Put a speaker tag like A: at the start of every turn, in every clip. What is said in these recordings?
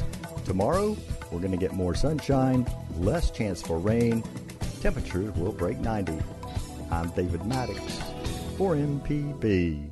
A: degrees. Tomorrow, we're going to get more sunshine, less chance for rain. Temperatures will break 90. I'm David Maddox for MPB.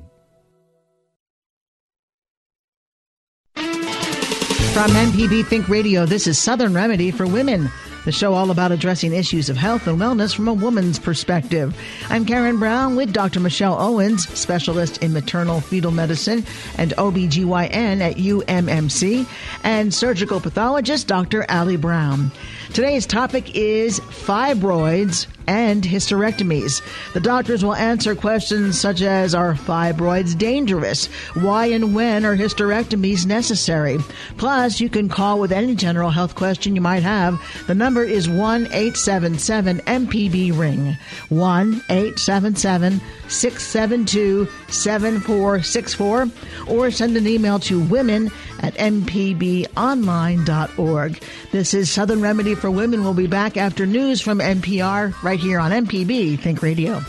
B: From MPB Think Radio, this is Southern Remedy for Women, the show all about addressing issues of health and wellness from a woman's perspective. I'm Karen Brown with Dr. Michelle Owens, specialist in maternal fetal medicine and OBGYN at UMMC, and surgical pathologist Dr. Ali Brown. Today's topic is fibroids and hysterectomies. The doctors will answer questions such as Are fibroids dangerous? Why and when are hysterectomies necessary? Plus, you can call with any general health question you might have. The number is 1 877 MPB Ring. 1 877 672 7464. Or send an email to women at mpbonline.org. This is Southern Remedy for Women. We'll be back after news from NPR right here on MPB Think Radio.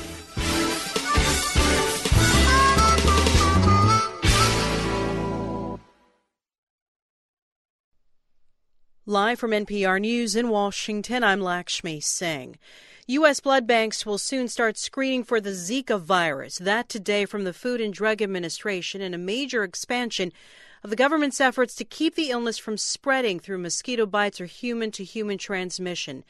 C: Live from NPR News in Washington, I'm Lakshmi Singh. U.S. blood banks will soon start screening for the Zika virus. That today from the Food and Drug Administration in a major expansion of the government's efforts to keep the illness from spreading through mosquito bites or human to human transmission.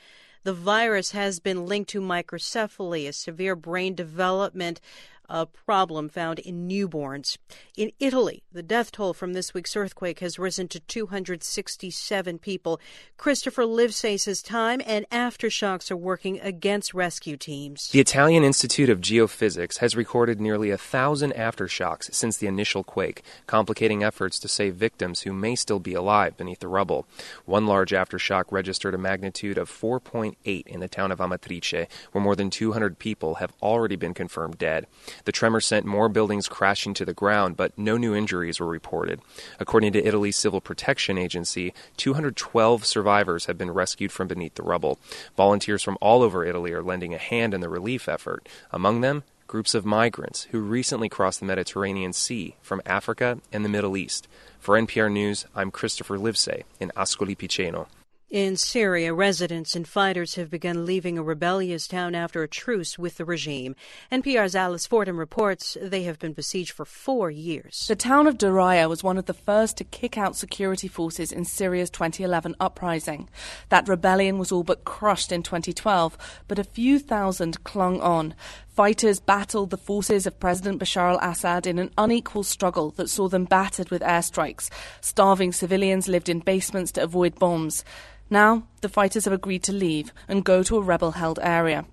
C: The virus has been linked to microcephaly, a severe brain development a problem found in newborns. In Italy, the death toll from this week's earthquake has risen to 267 people. Christopher Livesay says time and aftershocks are working against rescue teams.
D: The Italian Institute of Geophysics has recorded nearly a thousand aftershocks since the initial quake, complicating efforts to save victims who may still be alive beneath the rubble. One large aftershock registered a magnitude of 4.8 in the town of Amatrice, where more than 200 people have already been confirmed dead. The tremor sent more buildings crashing to the ground, but no new injuries were reported. According to Italy's Civil Protection Agency, 212 survivors have been rescued from beneath the rubble. Volunteers from all over Italy are lending a hand in the relief effort. Among them, groups of migrants who recently crossed the Mediterranean Sea from Africa and the Middle East. For NPR News, I'm Christopher Livesay in Ascoli Piceno.
C: In Syria, residents and fighters have begun leaving a rebellious town after a truce with the regime. NPR's Alice Fordham reports they have been besieged for four years.
E: The town of Daraya was one of the first to kick out security forces in Syria's 2011 uprising. That rebellion was all but crushed in 2012, but a few thousand clung on. Fighters battled the forces of President Bashar al Assad in an unequal struggle that saw them battered with airstrikes. Starving civilians lived in basements to avoid bombs. Now, the fighters have agreed to leave and go to a rebel held area.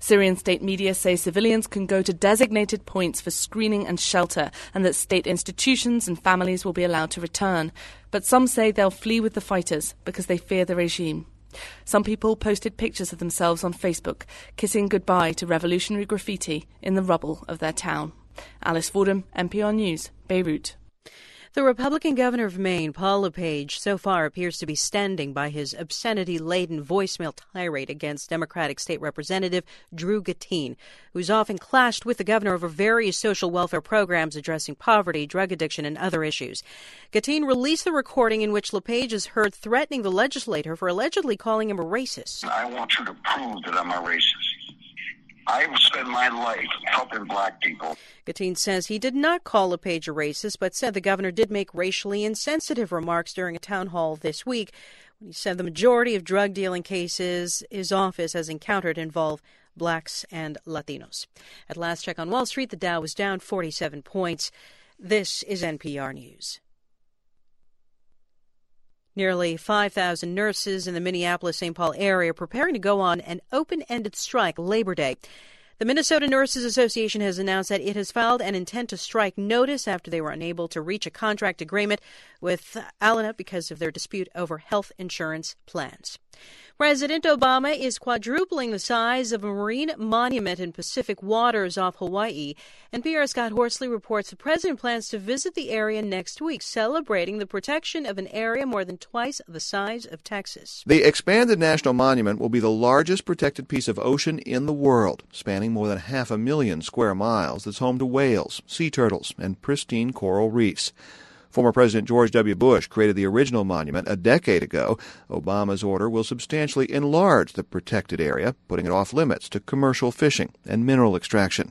E: Syrian state media say civilians can go to designated points for screening and shelter, and that state institutions and families will be allowed to return. But some say they'll flee with the fighters because they fear the regime. Some people posted pictures of themselves on Facebook, kissing goodbye to revolutionary graffiti in the rubble of their town. Alice Fordham, NPR News, Beirut.
C: The Republican governor of Maine, Paul LePage, so far appears to be standing by his obscenity laden voicemail tirade against Democratic State Representative Drew Gattine, who's often clashed with the governor over various social welfare programs addressing poverty, drug addiction, and other issues. Gattine released the recording in which LePage is heard threatening the legislator for allegedly calling him a racist.
F: I want you to prove that I'm a racist. I've spent my life helping black people.
C: Gattine says he did not call LePage a racist, but said the governor did make racially insensitive remarks during a town hall this week when he said the majority of drug dealing cases his office has encountered involve blacks and Latinos. At last check on Wall Street, the Dow was down 47 points. This is NPR News. Nearly 5,000 nurses in the Minneapolis St. Paul area are preparing to go on an open ended strike Labor Day. The Minnesota Nurses Association has announced that it has filed an intent to strike notice after they were unable to reach a contract agreement with Allina because of their dispute over health insurance plans. President Obama is quadrupling the size of a marine monument in Pacific waters off Hawaii. NPR's Scott Horsley reports the president plans to visit the area next week, celebrating the protection of an area more than twice the size of Texas.
G: The expanded national monument will be the largest protected piece of ocean in the world, spanning more than half a million square miles that's home to whales, sea turtles, and pristine coral reefs. Former President George W. Bush created the original monument a decade ago. Obama's order will substantially enlarge the protected area, putting it off limits to commercial fishing and mineral extraction.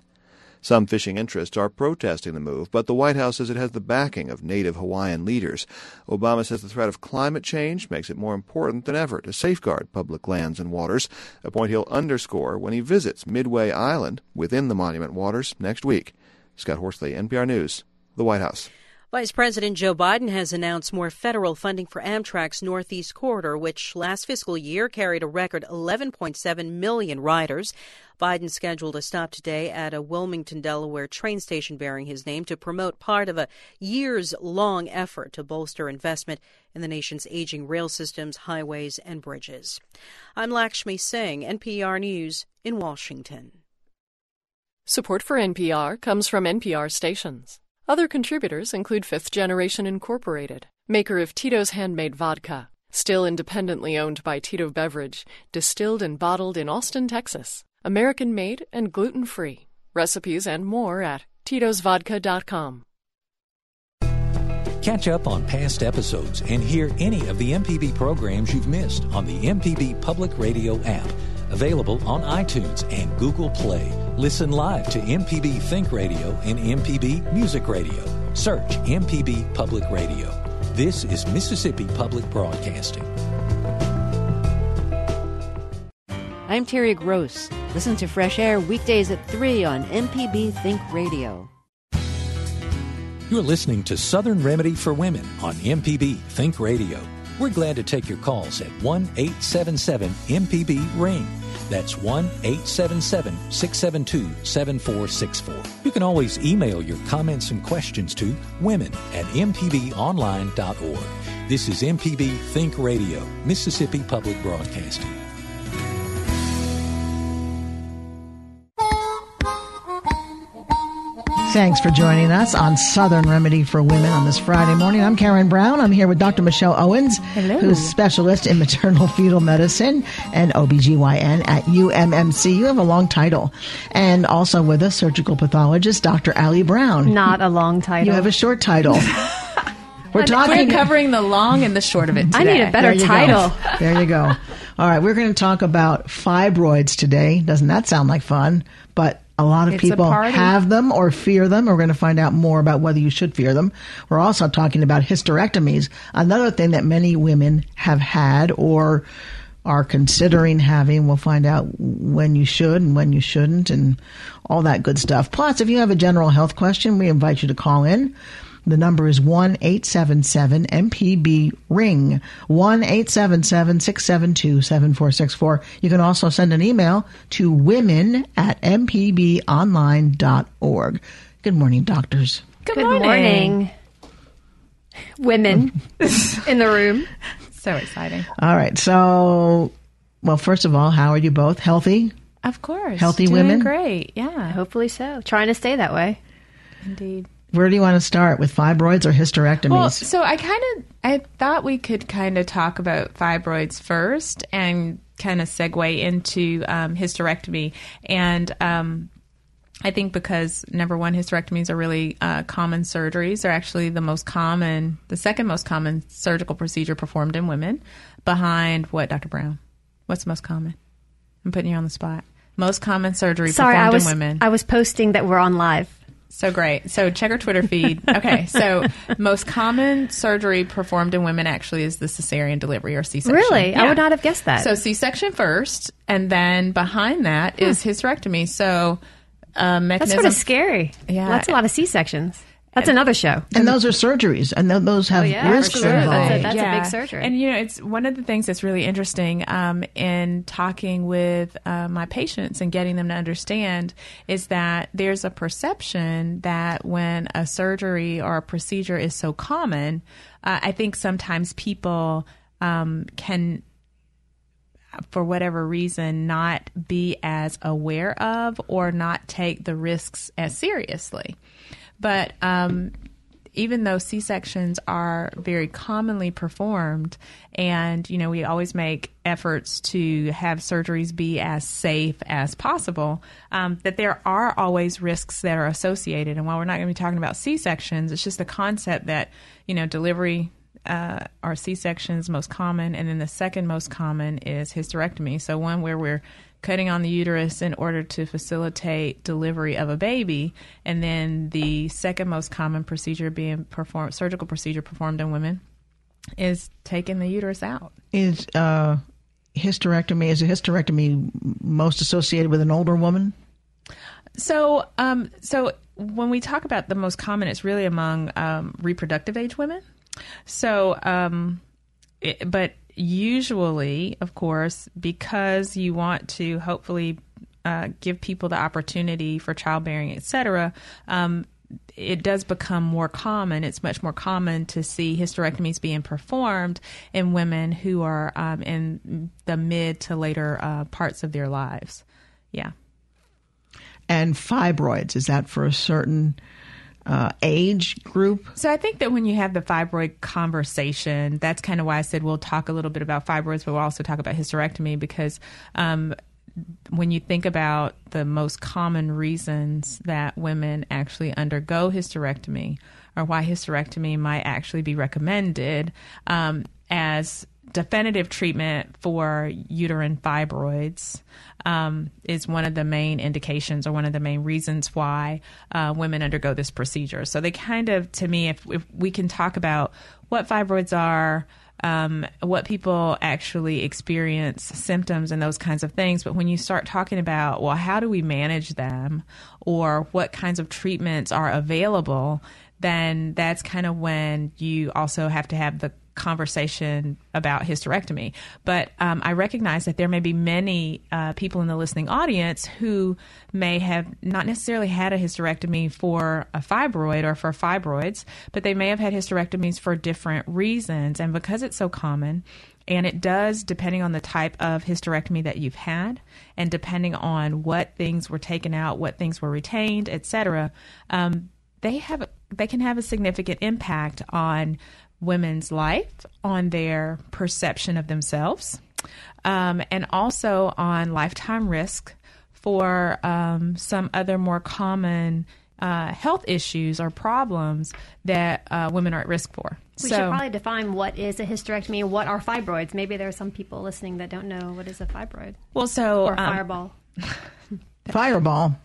G: Some fishing interests are protesting the move, but the White House says it has the backing of native Hawaiian leaders. Obama says the threat of climate change makes it more important than ever to safeguard public lands and waters, a point he'll underscore when he visits Midway Island within the monument waters next week. Scott Horsley, NPR News, the White House.
C: Vice President Joe Biden has announced more federal funding for Amtrak's Northeast Corridor, which last fiscal year carried a record 11.7 million riders. Biden scheduled a stop today at a Wilmington, Delaware train station bearing his name to promote part of a years long effort to bolster investment in the nation's aging rail systems, highways, and bridges. I'm Lakshmi Singh, NPR News in Washington.
H: Support for NPR comes from NPR stations. Other contributors include Fifth Generation Incorporated, maker of Tito's Handmade Vodka, still independently owned by Tito Beverage, distilled and bottled in Austin, Texas, American made and gluten free. Recipes and more at titosvodka.com.
I: Catch up on past episodes and hear any of the MPB programs you've missed on the MPB Public Radio app. Available on iTunes and Google Play. Listen live to MPB Think Radio and MPB Music Radio. Search MPB Public Radio. This is Mississippi Public Broadcasting.
J: I'm Terry Gross. Listen to Fresh Air weekdays at 3 on MPB Think Radio.
I: You're listening to Southern Remedy for Women on MPB Think Radio. We're glad to take your calls at 1 877 MPB Ring. That's 1 877 672 7464. You can always email your comments and questions to women at mpbonline.org. This is MPB Think Radio, Mississippi Public Broadcasting.
B: Thanks for joining us on Southern Remedy for Women on this Friday morning. I'm Karen Brown. I'm here with Dr. Michelle Owens,
K: Hello.
B: who's specialist in maternal fetal medicine and OBGYN at UMMC. You have a long title. And also with us, surgical pathologist Dr. Allie Brown.
K: Not a long title.
B: You have a short title. We're talking
K: We're covering the long and the short of it. Today. I need a better
B: There
K: title.
B: Go. There you go. All right, we're going to talk about fibroids today. Doesn't that sound like fun? But a lot of
K: It's
B: people have them or fear them. We're going to find out more about whether you should fear them. We're also talking about hysterectomies, another thing that many women have had or are considering having. We'll find out when you should and when you shouldn't and all that good stuff. Plus, if you have a general health question, we invite you to call in. The number is 1 877 MPB Ring, 1 877 672 7464. You can also send an email to women at mpbonline.org. Good morning, doctors.
K: Good,
L: Good
K: morning.
L: morning. Women in the room.
K: So exciting.
B: All right. So, well, first of all, how are you both? Healthy?
K: Of course.
B: Healthy
K: Doing
B: women?
K: Great. Yeah.
L: Hopefully so. Trying to stay that way.
K: Indeed.
B: Where do you want to start with fibroids or hysterectomies?
K: Well, so I kind of I thought we could kind of talk about fibroids first and kind of segue into um, hysterectomy and. Um, I think because number one, hysterectomies are really uh, common surgeries. They're actually the most common, the second most common surgical procedure performed in women, behind what, Dr. Brown? What's the most common? I'm putting you on the spot. Most common surgery
L: Sorry,
K: performed
L: I was
K: in women.
L: I was posting that we're on live.
K: So great. So check our Twitter feed. Okay. So most common surgery performed in women actually is the cesarean delivery or C-section.
L: Really? I would not have guessed that.
K: So C-section first, and then behind that is hysterectomy. So uh,
L: That's
K: mechanism.
L: sort of scary.
K: Yeah.
L: Well, that's a lot of C sections. That's another show.
B: and those are surgeries, and th- those have
L: Oh, yeah,
B: risks
L: sure.
B: involved.
L: That's a- that's a big surgery.
K: And you know, it's one of the things that's really interesting um, in talking with uh, my patients and getting them to understand is that there's a perception that when a surgery or a procedure is so common, uh, I think sometimes people um, can for whatever reason, not be as aware of or not take the risks as seriously. But um, even though C sections are very commonly performed, and you know we always make efforts to have surgeries be as safe as possible, um, that there are always risks that are associated. And while we're not going to be talking about C sections, it's just a concept that you know delivery uh, are C sections most common, and then the second most common is hysterectomy. So one where we're cutting on the uterus in order to facilitate delivery of a baby, and then the second most common procedure being performed, surgical procedure performed in women, is taking the uterus out.
B: Is uh, hysterectomy is a hysterectomy most associated with an older woman?
K: So, um, so when we talk about the most common, it's really among um, reproductive age women. So, um, it, but usually, of course, because you want to hopefully uh, give people the opportunity for childbearing, etc., um, it does become more common. It's much more common to see hysterectomies being performed in women who are um, in the mid to later uh, parts of their lives. Yeah.
B: And fibroids, is that for a certain uh, age group?
K: So I think that when you have the fibroid conversation, that's kind of why I said we'll talk a little bit about fibroids, but we'll also talk about hysterectomy because um, when you think about the most common reasons that women actually undergo hysterectomy or why hysterectomy might actually be recommended um, as definitive treatment for uterine fibroids um, is one of the main indications or one of the main reasons why uh, women undergo this procedure. So they kind of, to me, if, if we can talk about what fibroids are, um, what people actually experience, symptoms, and those kinds of things. But when you start talking about, well, how do we manage them or what kinds of treatments are available, then that's kind of when you also have to have the conversation about hysterectomy. But um, I recognize that there may be many uh, people in the listening audience who may have not necessarily had a hysterectomy for a fibroid or for fibroids, but they may have had hysterectomies for different reasons. And because it's so common, and it does, depending on the type of hysterectomy that you've had, and depending on what things were taken out, what things were retained, etc. Um, they have they can have a significant impact on women's life, on their perception of themselves, um, and also on lifetime risk for um, some other more common uh, health issues or problems that uh, women are at risk for.
L: We so, should probably define what is a hysterectomy and what are fibroids. Maybe there are some people listening that don't know what is a fibroid.
K: Well, so
L: or um, fireball.
B: fireball.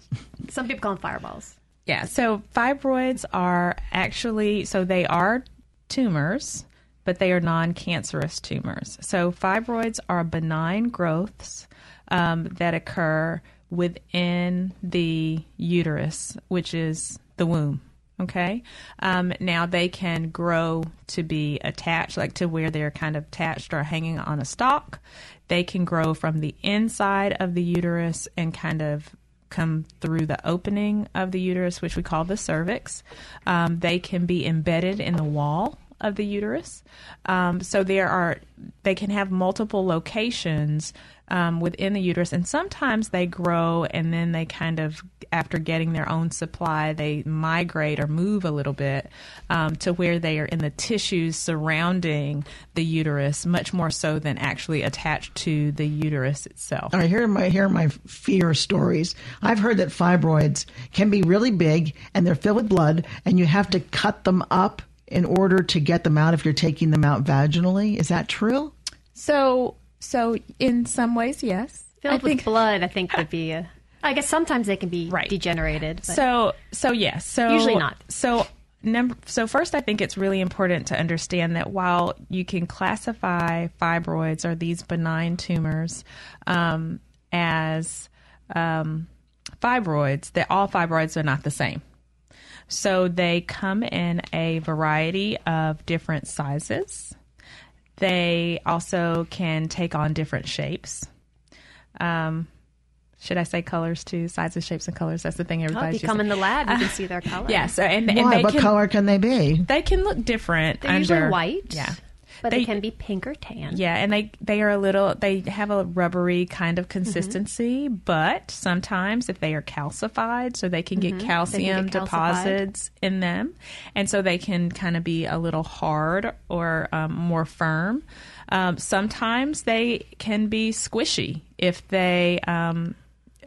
L: Some people call them fireballs.
K: Yeah. So fibroids are actually so they are tumors, but they are non cancerous tumors. So, fibroids are benign growths um, that occur within the uterus, which is the womb. Okay. Um, now they can grow to be attached, like to where they're kind of attached or hanging on a stalk. They can grow from the inside of the uterus and kind of come through the opening of the uterus, which we call the cervix. Um, they can be embedded in the wall of the uterus. Um, so there are, they can have multiple locations um, within the uterus, and sometimes they grow and then they kind of, after getting their own supply, they migrate or move a little bit um, to where they are in the tissues surrounding the uterus, much more so than actually attached to the uterus itself.
B: All right, here are my here are my fear stories. I've heard that fibroids can be really big and they're filled with blood, and you have to cut them up in order to get them out if you're taking them out vaginally. Is that true?
K: So, so in some ways, yes.
L: Filled I with think, blood, I think would be. A, I guess sometimes they can be right. degenerated.
K: So, so yes. So
L: usually not.
K: So number. So first, I think it's really important to understand that while you can classify fibroids or these benign tumors um, as um, fibroids, that all fibroids are not the same. So they come in a variety of different sizes. They also can take on different shapes. Um, should I say colors too? Sizes, shapes, and colors. That's the thing everybody's.
L: Oh, if you come in the lab, you can see their color.
K: yeah. So and,
B: and
K: Why?
B: what
K: can,
B: color can they be?
K: They can look different.
L: They're
K: under,
L: usually white.
K: Yeah.
L: But they, can be pink or tan.
K: Yeah, and they they are a little they have a rubbery kind of consistency, mm-hmm. but sometimes if they are calcified, so they can get mm-hmm. calcium can get deposits in them, and so they can kind of be a little hard or um, more firm. Um, sometimes they can be squishy if they um,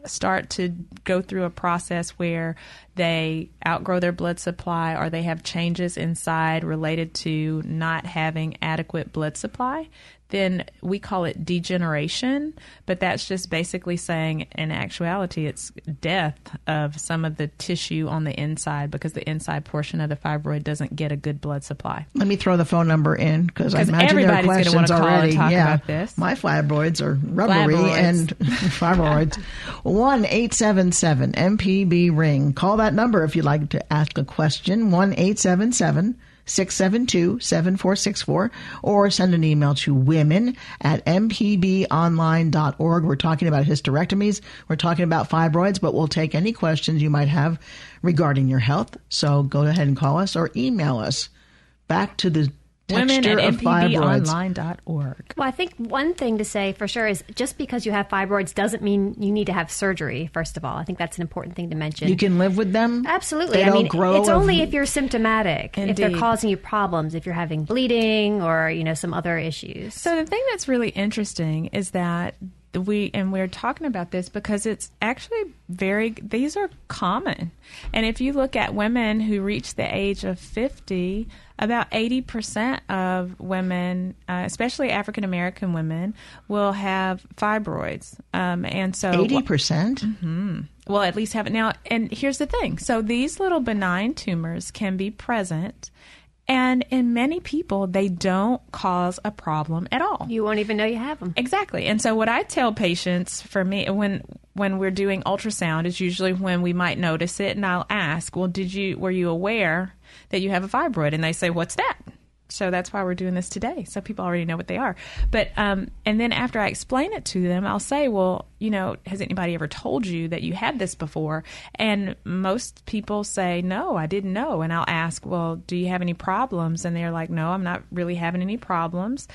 K: start to go through a process where they outgrow their blood supply or they have changes inside related to not having adequate blood supply, then we call it degeneration. But that's just basically saying, in actuality, it's death of some of the tissue on the inside because the inside portion of the fibroid doesn't get a good blood supply.
B: Let me throw the phone number in because I imagine
K: everybody's
B: there are questions already.
K: yeah,
B: my fibroids are rubbery and fibroids. One eight seven seven MPB ring. Call that number if you'd like to ask a question. One eight seven seven. 672 7464 or send an email to women at mpbonline.org. We're talking about hysterectomies. We're talking about fibroids, but we'll take any questions you might have regarding your health. So go ahead and call us or email us. Back to the
K: Women
B: texture
K: at
B: of fibroids.
K: mpbonline.org.
L: Well, I think one thing to say for sure is just because you have fibroids doesn't mean you need to have surgery. First of all, I think that's an important thing to mention.
B: You can live with them.
L: Absolutely.
B: They
L: I
B: don't
L: mean,
B: grow
L: it's only if you're symptomatic, if they're causing you problems, if you're having bleeding or you know some other issues.
K: So the thing that's really interesting is that we and we're talking about this because it's actually very these are common. And if you look at women who reach the age of 50, about 80% of women, uh, especially African American women, will have fibroids. Um, and so
B: 80%?
K: hmm Well, at least have it now. And here's the thing: so these little benign tumors can be present, and in many people, they don't cause a problem at all.
L: You won't even know you have them.
K: Exactly. And so, what I tell patients, for me, when when we're doing ultrasound, is usually when we might notice it, and I'll ask, "Well, did you were you aware that you have a fibroid?" And they say, "What's that?" So that's why we're doing this today. So people already know what they are. But um, and then after I explain it to them, I'll say, "Well, you know, has anybody ever told you that you had this before?" And most people say, "No, I didn't know." And I'll ask, "Well, do you have any problems?" And they're like, "No, I'm not really having any problems."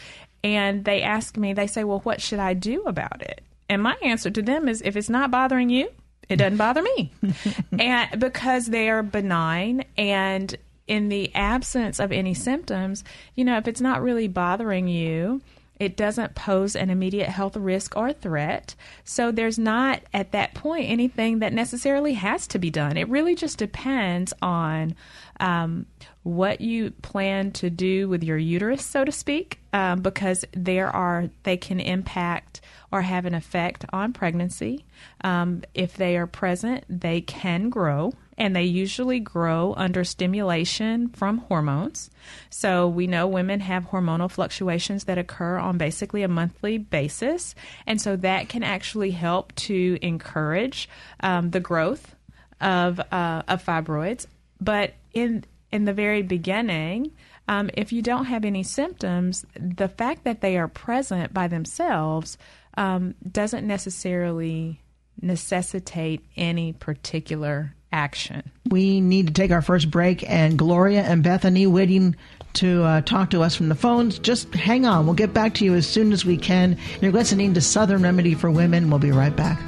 K: And they ask me, they say, "Well, what should I do about it?" And my answer to them is, if it's not bothering you, it doesn't bother me. and because they are benign and in the absence of any symptoms, you know, if it's not really bothering you, it doesn't pose an immediate health risk or threat. So there's not at that point anything that necessarily has to be done. It really just depends on um, what you plan to do with your uterus, so to speak, um, because there are they can impact or have an effect on pregnancy. Um, if they are present, they can grow, and they usually grow under stimulation from hormones. So we know women have hormonal fluctuations that occur on basically a monthly basis, and so that can actually help to encourage um, the growth of uh, of fibroids. But in in the very beginning, um, if you don't have any symptoms, the fact that they are present by themselves um, doesn't necessarily necessitate any particular action.
B: We need to take our first break, and Gloria and Bethany waiting to uh, talk to us from the phones. Just hang on. We'll get back to you as soon as we can. You're listening to Southern Remedy for Women. We'll be right back.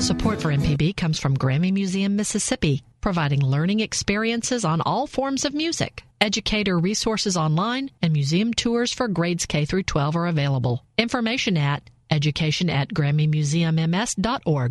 M: Support for MPB comes from Grammy Museum, Mississippi, providing learning experiences on all forms of music. Educator resources online and museum tours for grades K through 12 are available. Information at education at grammymuseumms.org.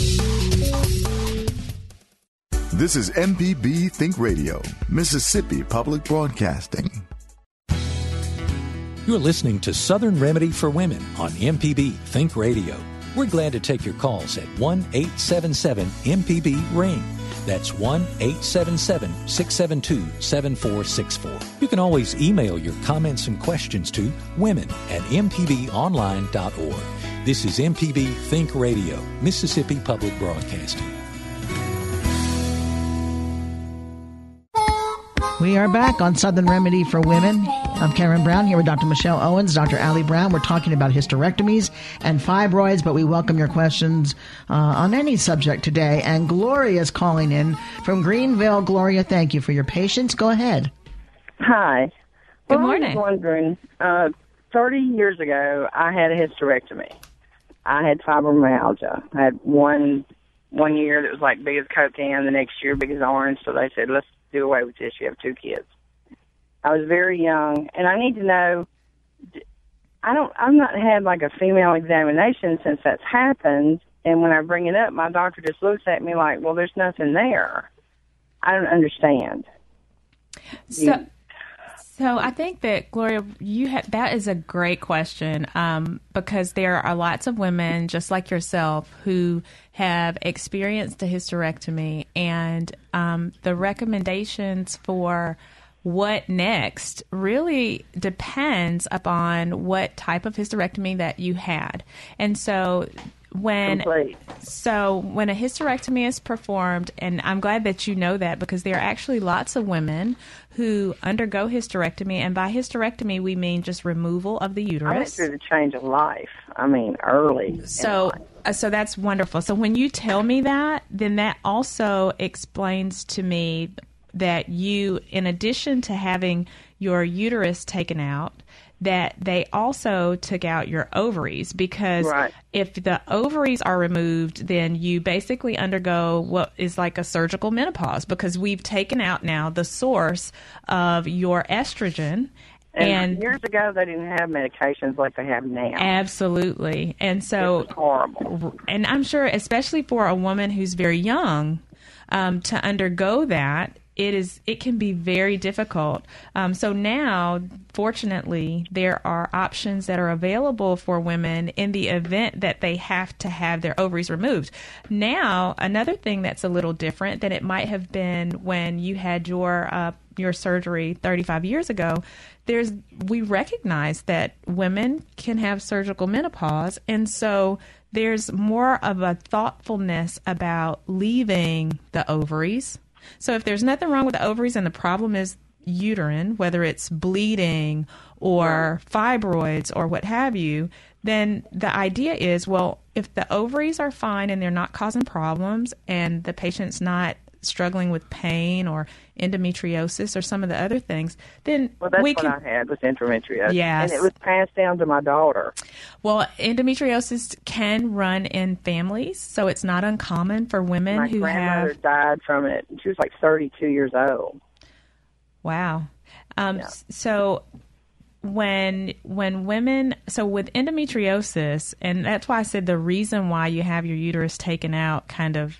N: This is MPB Think Radio, Mississippi Public Broadcasting.
I: You're listening to Southern Remedy for Women on MPB Think Radio. We're glad to take your calls at 1 877 MPB Ring. That's 1 877 672 7464. You can always email your comments and questions to women at mpbonline.org. This is MPB Think Radio, Mississippi Public Broadcasting.
B: We are back on Southern Remedy for Women. I'm Karen Brown here with Dr. Michelle Owens, Dr. Allie Brown. We're talking about hysterectomies and fibroids, but we welcome your questions uh, on any subject today. And Gloria is calling in from Greenville. Gloria, thank you for your patience. Go ahead.
O: Hi.
K: Good
O: well,
K: morning.
O: I was wondering, uh, 30 years ago, I had a hysterectomy. I had fibromyalgia. I had one one year that was like big as Coke can, the next year big as orange. So they said, let's do away with this. You have two kids. I was very young, and I need to know. I don't. I've not had like a female examination since that's happened. And when I bring it up, my doctor just looks at me like, "Well, there's nothing there." I don't understand.
K: So, so I think that Gloria, you ha- that is a great question um, because there are lots of women just like yourself who have experienced a hysterectomy, and um, the recommendations for what next really depends upon what type of hysterectomy that you had, and so when
O: Complete.
K: so when a hysterectomy is performed and i'm glad that you know that because there are actually lots of women who undergo hysterectomy and by hysterectomy we mean just removal of the uterus
O: I went through the change of life. I mean, early.
K: so uh, so that's wonderful so when you tell me that then that also explains to me that you in addition to having your uterus taken out that they also took out your ovaries because
O: Right.
K: if the ovaries are removed then you basically undergo what is like a surgical menopause because we've taken out now the source of your estrogen
O: And,
K: and
O: years ago, they didn't have medications like they have now.
K: Absolutely. And so
O: horrible.
K: And I'm sure, especially for a woman who's very young, um, to undergo that, it is it can be very difficult. Um, so now, fortunately, there are options that are available for women in the event that they have to have their ovaries removed. Now, another thing that's a little different than it might have been when you had your uh, your surgery 35 years ago there's we recognize that women can have surgical menopause and so there's more of a thoughtfulness about leaving the ovaries so if there's nothing wrong with the ovaries and the problem is uterine whether it's bleeding or fibroids or what have you then the idea is well if the ovaries are fine and they're not causing problems and the patient's not struggling with pain or endometriosis or some of the other things, then
O: Well, that's
K: we
O: what
K: can.
O: I had was endometriosis.
K: Yes.
O: And it was passed down to my daughter.
K: Well, endometriosis can run in families, so it's not uncommon for women who have.
O: My
K: who
O: grandmother
K: have.
O: died from it. She was like 32 years old.
K: Wow. Um, s- So when when women so with endometriosis and that's why I said the reason why you have your uterus taken out kind of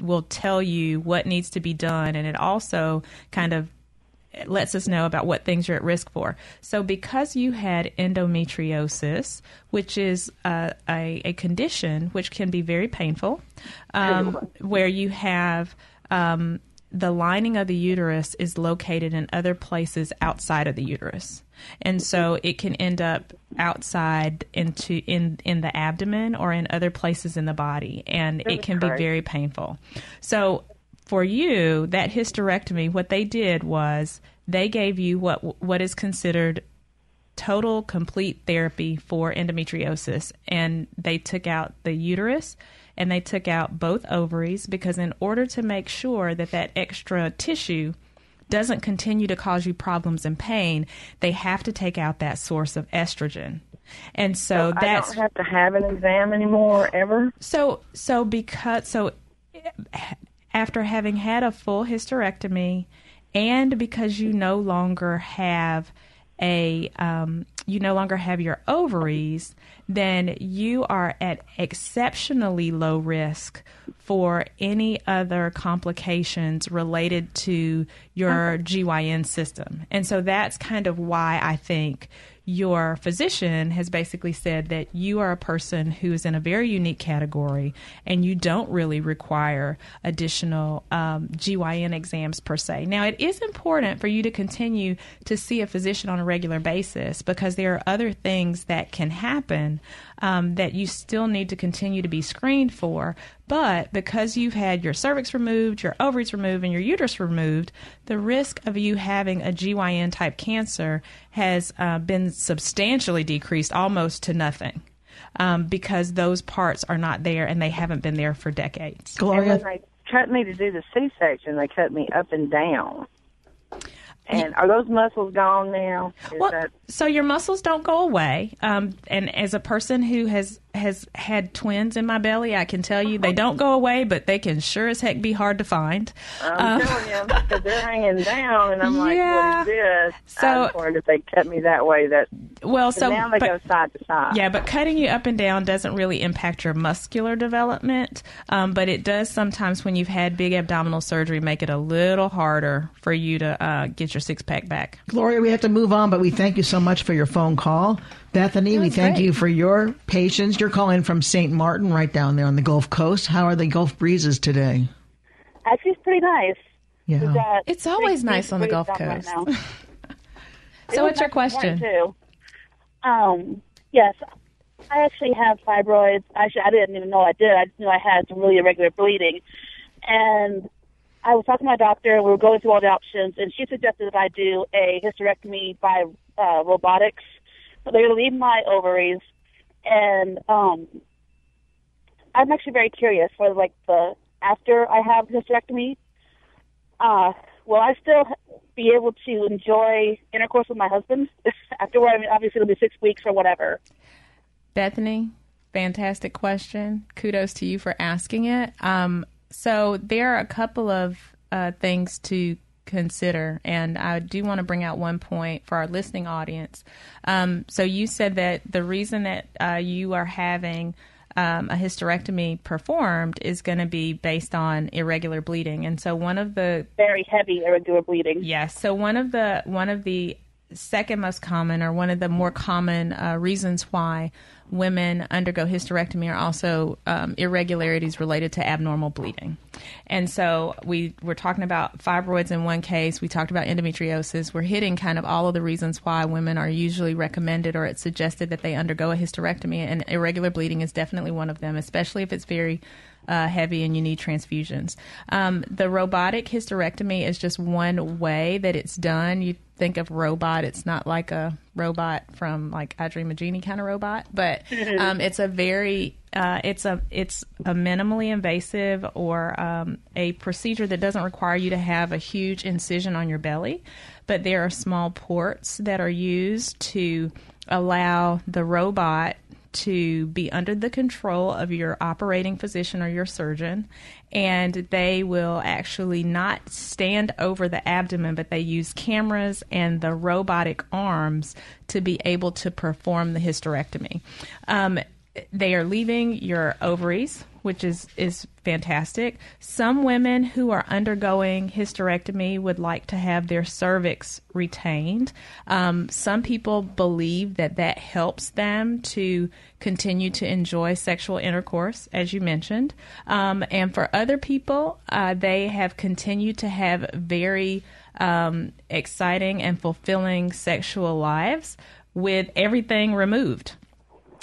K: will tell you what needs to be done and it also kind of lets us know about what things you're at risk for. So, because you had endometriosis, which is uh, a, a condition which can be very painful, um, where you have um, the lining of the uterus is located in other places outside of the uterus. And so it can end up outside into in in the abdomen or in other places in the body and it can be very painful. So for you, that hysterectomy, what they did was they gave you what what is considered total complete therapy for endometriosis and they took out the uterus and they took out both ovaries because in order to make sure that that extra tissue doesn't continue to cause you problems and pain, they have to take out that source of estrogen. And so, that's I
O: don't have to have an exam anymore ever.
K: so so because so after having had a full hysterectomy and because you no longer have a um, you no longer have your ovaries then you are at exceptionally low risk for any other complications related to your GYN system. And so that's kind of why I think your physician has basically said that you are a person who is in a very unique category and you don't really require additional um, GYN exams per se. Now, it is important for you to continue to see a physician on a regular basis because there are other things that can happen um, that you still need to continue to be screened for. But because you've had your cervix removed, your ovaries removed, and your uterus removed, the risk of you having a GYN type cancer has uh, been substantially decreased almost to nothing. Um, because those parts are not there and they haven't been there for decades.
O: Gloria, and when they cut me to do the C-section, they cut me up and down. And are those muscles gone now? Is
K: well,
O: that...
K: so your muscles don't go away. Um, and as a person who has has had twins in my belly, I can tell you they don't go away, but they can sure as heck be hard to find.
O: I'm um, telling you, because they're hanging down, and I'm like,
K: yeah.
O: what is this?
K: So
O: I was wondering if they cut me that way. That
K: well, so
O: now they
K: but,
O: go side to side.
K: Yeah, but cutting you up and down doesn't really impact your muscular development, um, but it does sometimes when you've had big abdominal surgery make it a little harder for you to uh, get your six pack back.
B: Gloria, we have to move on, but we thank you so much for your phone call. Bethany, we thank
L: great.
B: you for your patience. You're calling from St. Martin, right down there on the Gulf Coast. How are the Gulf breezes today?
P: Actually, it's pretty nice.
B: Yeah.
P: We've got
K: It's always
P: big
K: nice on the Gulf
P: out right
K: Coast. So what's your
P: nice this morning,
K: question?
P: Too. Um, yes, I actually have fibroids. Actually, I didn't even know I did. I just knew I had some really irregular bleeding, and I was talking to my doctor. and We were going through all the options, and she suggested that I do a hysterectomy by uh, robotics. So to leave my ovaries, and um, I'm actually very curious for like the after I have hysterectomy. Uh, will I still be able to enjoy intercourse with my husband afterward? I mean, obviously it'll be six weeks or whatever.
K: Bethany, fantastic question. Kudos to you for asking it. Um, so there are a couple of uh, things to consider, and I do want to bring out one point for our listening audience. Um, so you said that the reason that uh, you are having um, a hysterectomy performed is going to be based on irregular bleeding, and so one of the
P: Very heavy irregular bleeding.
K: Yes. So one of the one of the second most common, or one of the more common uh, reasons why women undergo hysterectomy are also um, irregularities related to abnormal bleeding. And so we were talking about fibroids in one case. We talked about endometriosis. We're hitting kind of all of the reasons why women are usually recommended or it's suggested that they undergo a hysterectomy, and irregular bleeding is definitely one of them, especially if it's very uh, heavy and you need transfusions. Um, the robotic hysterectomy is just one way that it's done. You think of robot, it's not like a robot from like I Dream a Jeannie kind of robot, but um, it's a very uh, it's a it's a minimally invasive or um, a procedure that doesn't require you to have a huge incision on your belly, but there are small ports that are used to allow the robot to be under the control of your operating physician or your surgeon, and they will actually not stand over the abdomen, but they use cameras and the robotic arms to be able to perform the hysterectomy. Um, they are leaving your ovaries, which is is fantastic. Some women who are undergoing hysterectomy would like to have their cervix retained. Um, some people believe that that helps them to continue to enjoy sexual intercourse, as you mentioned. Um, and for other people, uh, they have continued to have very um, exciting and fulfilling sexual lives with everything removed.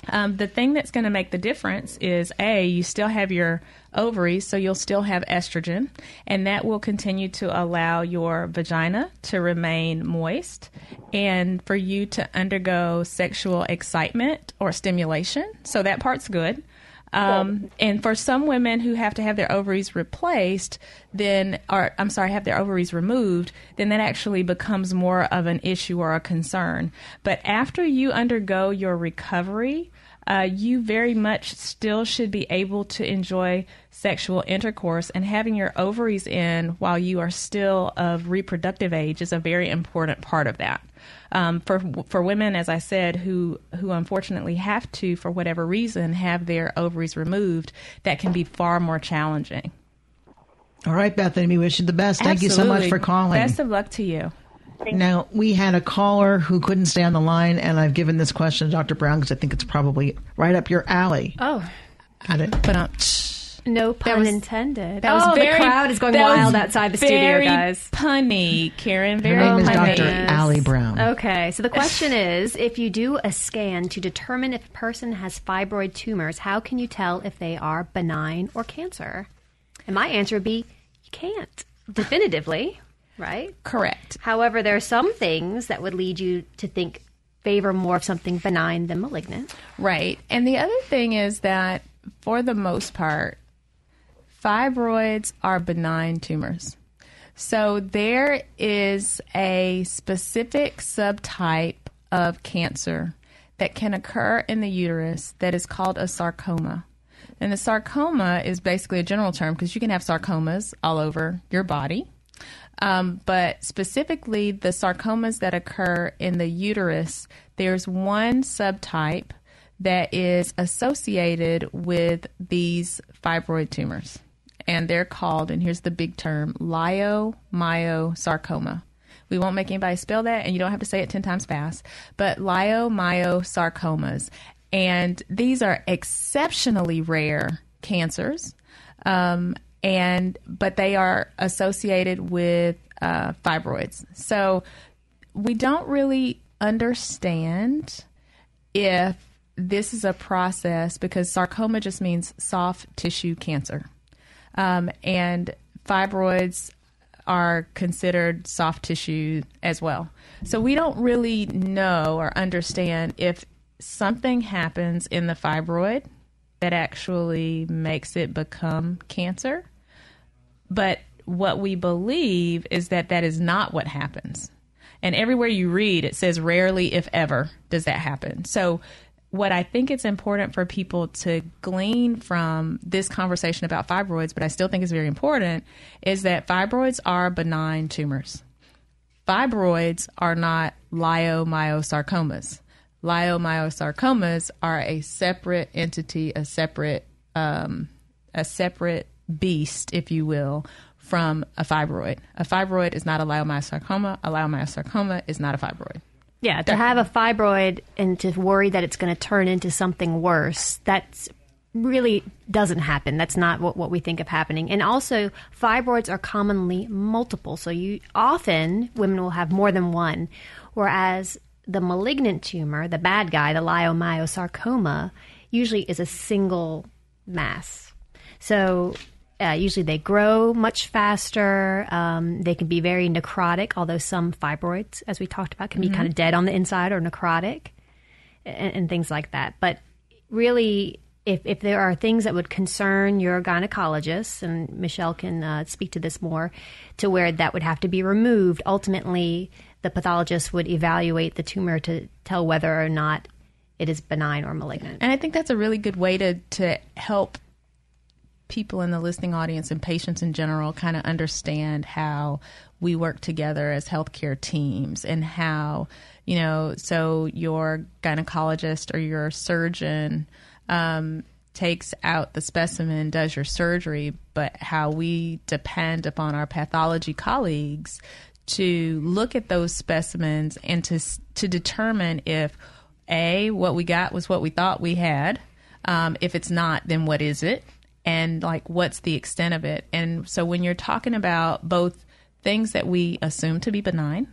K: Um, the thing that's going to make the difference is A, you still have your ovaries, so you'll still have estrogen, and that will continue to allow your vagina to remain moist and for you to undergo sexual excitement or stimulation. So that part's good. Um, and for some women who have to have their ovaries replaced, then, or I'm sorry, have their ovaries removed, then that actually becomes more of an issue or a concern. But after you undergo your recovery, uh, you very much still should be able to enjoy sexual intercourse, and having your ovaries in while you are still of reproductive age is a very important part of that. Um, for for women, as I said, who who unfortunately have to, for whatever reason, have their ovaries removed, that can be far more challenging.
B: All right, Bethany, we wish you the best. Thank you so much for calling.
K: Best of luck to you.
B: Now, we had a caller who couldn't stay on the line, and I've given this question to Dr. Brown because I think it's probably right up your alley.
L: Oh.
B: Got it?
K: But um,
L: No pun
K: was-
L: intended.
K: that was
L: oh,
K: very
L: the crowd is going wild outside the studio,
K: very
L: guys.
K: Punny, Karen. Very
B: name is
K: punny.
B: Dr. Allie Brown.
L: Okay, so the question is if you do a scan to determine if a person has fibroid tumors, how can you tell if they are benign or cancer? And my answer would be you can't definitively, right?
K: Correct.
L: However, there are some things that would lead you to think favor more of something benign than malignant.
K: Right. And the other thing is that for the most part, fibroids are benign tumors. So there is a specific subtype of cancer that can occur in the uterus that is called a sarcoma. And the sarcoma is basically a general term because you can have sarcomas all over your body. Um, but specifically, the sarcomas that occur in the uterus, there's one subtype that is associated with these fibroid tumors. And they're called, and here's the big term, leiomyosarcoma. We won't make anybody spell that, and you don't have to say it 10 times fast, but leiomyosarcomas. And these are exceptionally rare cancers. Um, and but they are associated with uh, fibroids. So we don't really understand if this is a process because sarcoma just means soft tissue cancer, um, and fibroids are considered soft tissue as well. So we don't really know or understand if something happens in the fibroid that actually makes it become cancer. But what we believe is that that is not what happens. And everywhere you read, it says rarely, if ever, does that happen. So, what I think it's important for people to glean from this conversation about fibroids, but I still think is very important, is that fibroids are benign tumors. Fibroids are not leiomyosarcomas. Leiomyosarcomas are a separate entity, a separate, um, a separate beast, if you will, from a fibroid. A fibroid is not a leiomyosarcoma. A leiomyosarcoma is not a fibroid.
L: Yeah, to have a fibroid and to worry that it's going to turn into something worse, that's really doesn't happen. That's not what, what we think of happening. And also, fibroids are commonly multiple. So you often women will have more than one, whereas the malignant tumor, the bad guy, the leiomyosarcoma, usually is a single mass. So uh, usually they grow much faster. Um, they can be very necrotic, although some fibroids, as we talked about, can be
K: Mhm.
L: kind of dead on the inside or necrotic and, and things like that. But really, if, if there are things that would concern your gynecologist, and Michelle can uh, speak to this more, to where that would have to be removed, ultimately the pathologist would evaluate the tumor to tell whether or not it is benign or malignant.
K: And I think that's a really good way to, to help people in the listening audience and patients in general kind of understand how we work together as healthcare teams and how, you know, so your gynecologist or your surgeon um, takes out the specimen, does your surgery, but how we depend upon our pathology colleagues to look at those specimens and to to determine if a what we got was what we thought we had. Um, if it's not, then what is it? And like, what's the extent of it? And so when you're talking about both things that we assume to be benign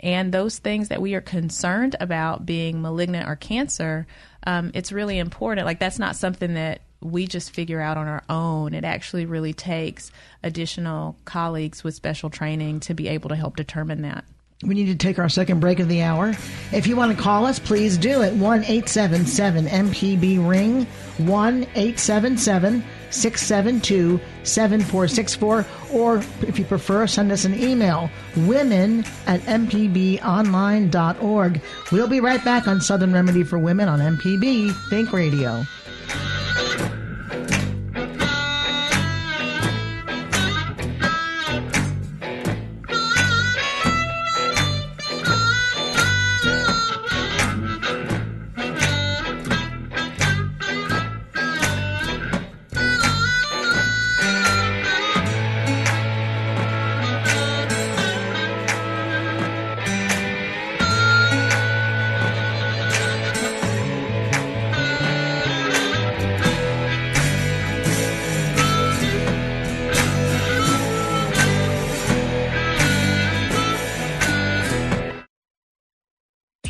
K: and those things that we are concerned about being malignant or cancer, um, it's really important. Like, that's not something that we just figure out on our own. It actually really takes additional colleagues with special training to be able to help determine that.
B: We need to take our second break of the hour. If you want to call us, please do it. 1 877 MPB Ring, 1 877 672 7464. Or if you prefer, send us an email, women at mpbonline.org. We'll be right back on Southern Remedy for Women on MPB Think Radio.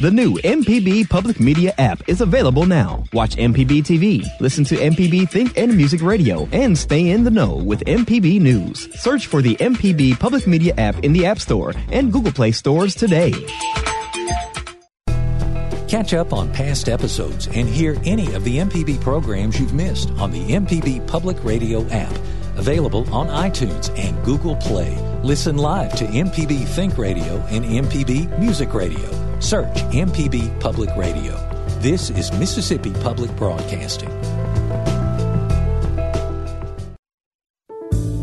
Q: The new MPB Public Media app is available now. Watch MPB TV, listen to MPB Think and Music Radio, and stay in the know with MPB News. Search for the MPB Public Media app in the App Store and Google Play stores today.
I: Catch up on past episodes and hear any of the MPB programs you've missed on the MPB Public Radio app. Available on iTunes and Google Play. Listen live to MPB Think Radio and MPB Music Radio. Search MPB Public Radio. This is Mississippi Public Broadcasting.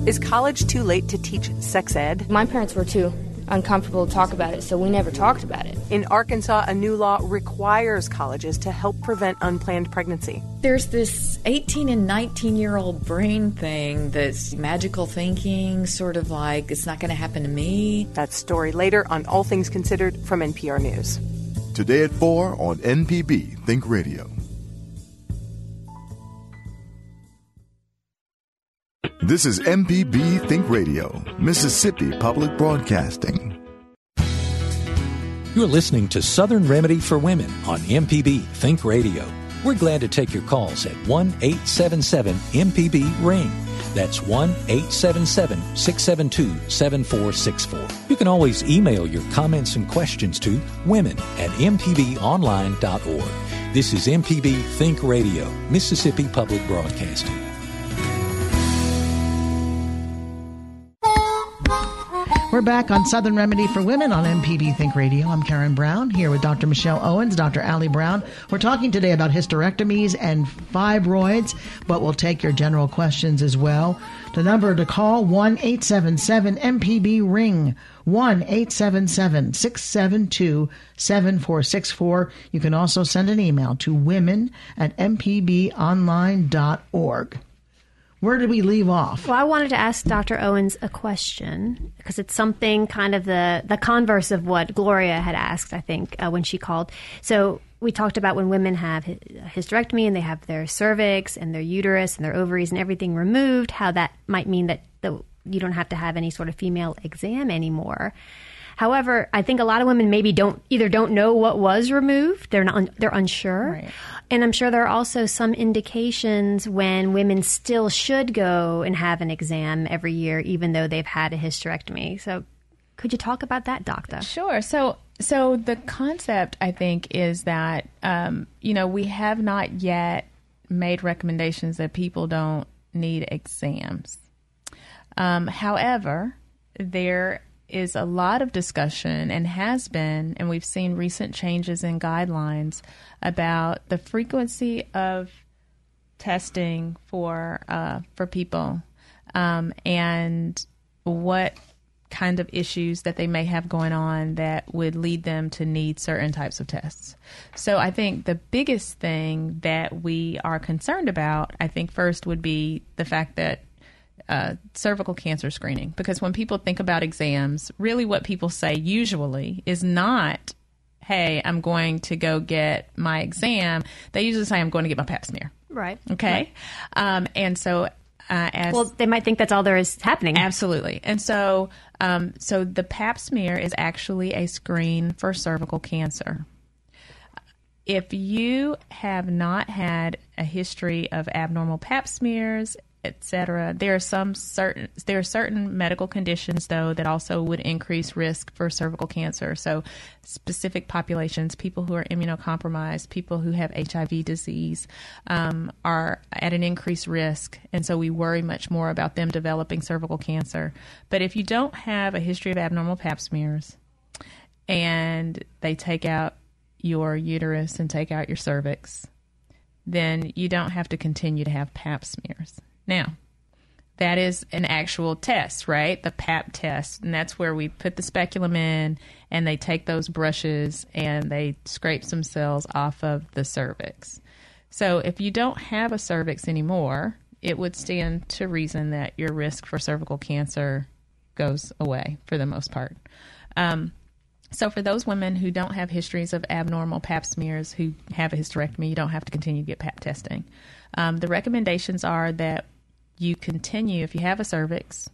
R: Is college too late to teach sex ed?
S: My parents were too uncomfortable to talk about it, so we never talked about it.
R: In Arkansas, a new law requires colleges to help prevent unplanned pregnancy.
T: There's this 18 and 19 year old brain thing that's magical thinking, sort of like it's not going to happen to me.
R: That story later on All Things Considered from NPR News.
N: Today at 4 on MPB Think Radio. This is MPB Think Radio, Mississippi Public Broadcasting.
I: You're listening to Southern Remedy for Women on MPB Think Radio. We're glad to take your calls at 1 877 MPB Ring. That's 1 877 672 7464. You can always email your comments and questions to women at mpbonline.org. This is MPB Think Radio, Mississippi Public Broadcasting.
B: We're back on Southern Remedy for Women on MPB Think Radio. I'm Karen Brown here with Dr. Michelle Owens, Dr. Allie Brown. We're talking today about hysterectomies and fibroids, but we'll take your general questions as well. The number to call 1 877 MPB Ring. 1 877 672 7464. You can also send an email to women at mpbonline.org. Where did we leave off?
L: Well, I wanted to ask Dr. Owens a question because it's something kind of the, the converse of what Gloria had asked, I think, uh, when she called. So we talked about when women have hysterectomy and they have their cervix and their uterus and their ovaries and everything removed, how that might mean that the, you don't have to have any sort of female exam anymore. However, I think a lot of women maybe don't either don't know what was removed, they're not they're unsure.
K: Right.
L: And I'm sure there are also some indications when women still should go and have an exam every year even though they've had a hysterectomy. So could you talk about that, doctor?
K: Sure. So so the concept I think is that um, you know, we have not yet made recommendations that people don't need exams. Um, however, there is a lot of discussion and has been, and we've seen recent changes in guidelines about the frequency of testing for uh, for people um, and what kind of issues that they may have going on that would lead them to need certain types of tests. So I think the biggest thing that we are concerned about, I think first would be the fact that uh, cervical cancer screening because when people think about exams, really what people say usually is not, hey, I'm going to go get my exam. They usually say, I'm going to get my pap smear.
L: Right.
K: Okay.
L: Right.
K: Um, and so, uh, as
L: well, they might think that's all there is happening.
K: Absolutely. And so, um, so the pap smear is actually a screen for cervical cancer. If you have not had a history of abnormal pap smears, etc. There are some certain there are certain medical conditions though that also would increase risk for cervical cancer. So specific populations, people who are immunocompromised, people who have HIV disease, um, are at an increased risk, and so we worry much more about them developing cervical cancer. But if you don't have a history of abnormal Pap smears, and they take out your uterus and take out your cervix, then you don't have to continue to have Pap smears. Now, that is an actual test, right? The PAP test. And that's where we put the speculum in and they take those brushes and they scrape some cells off of the cervix. So if you don't have a cervix anymore, it would stand to reason that your risk for cervical cancer goes away for the most part. Um, so for those women who don't have histories of abnormal pap smears who have a hysterectomy, you don't have to continue to get pap testing. Um, the recommendations are that you continue if you have a cervix,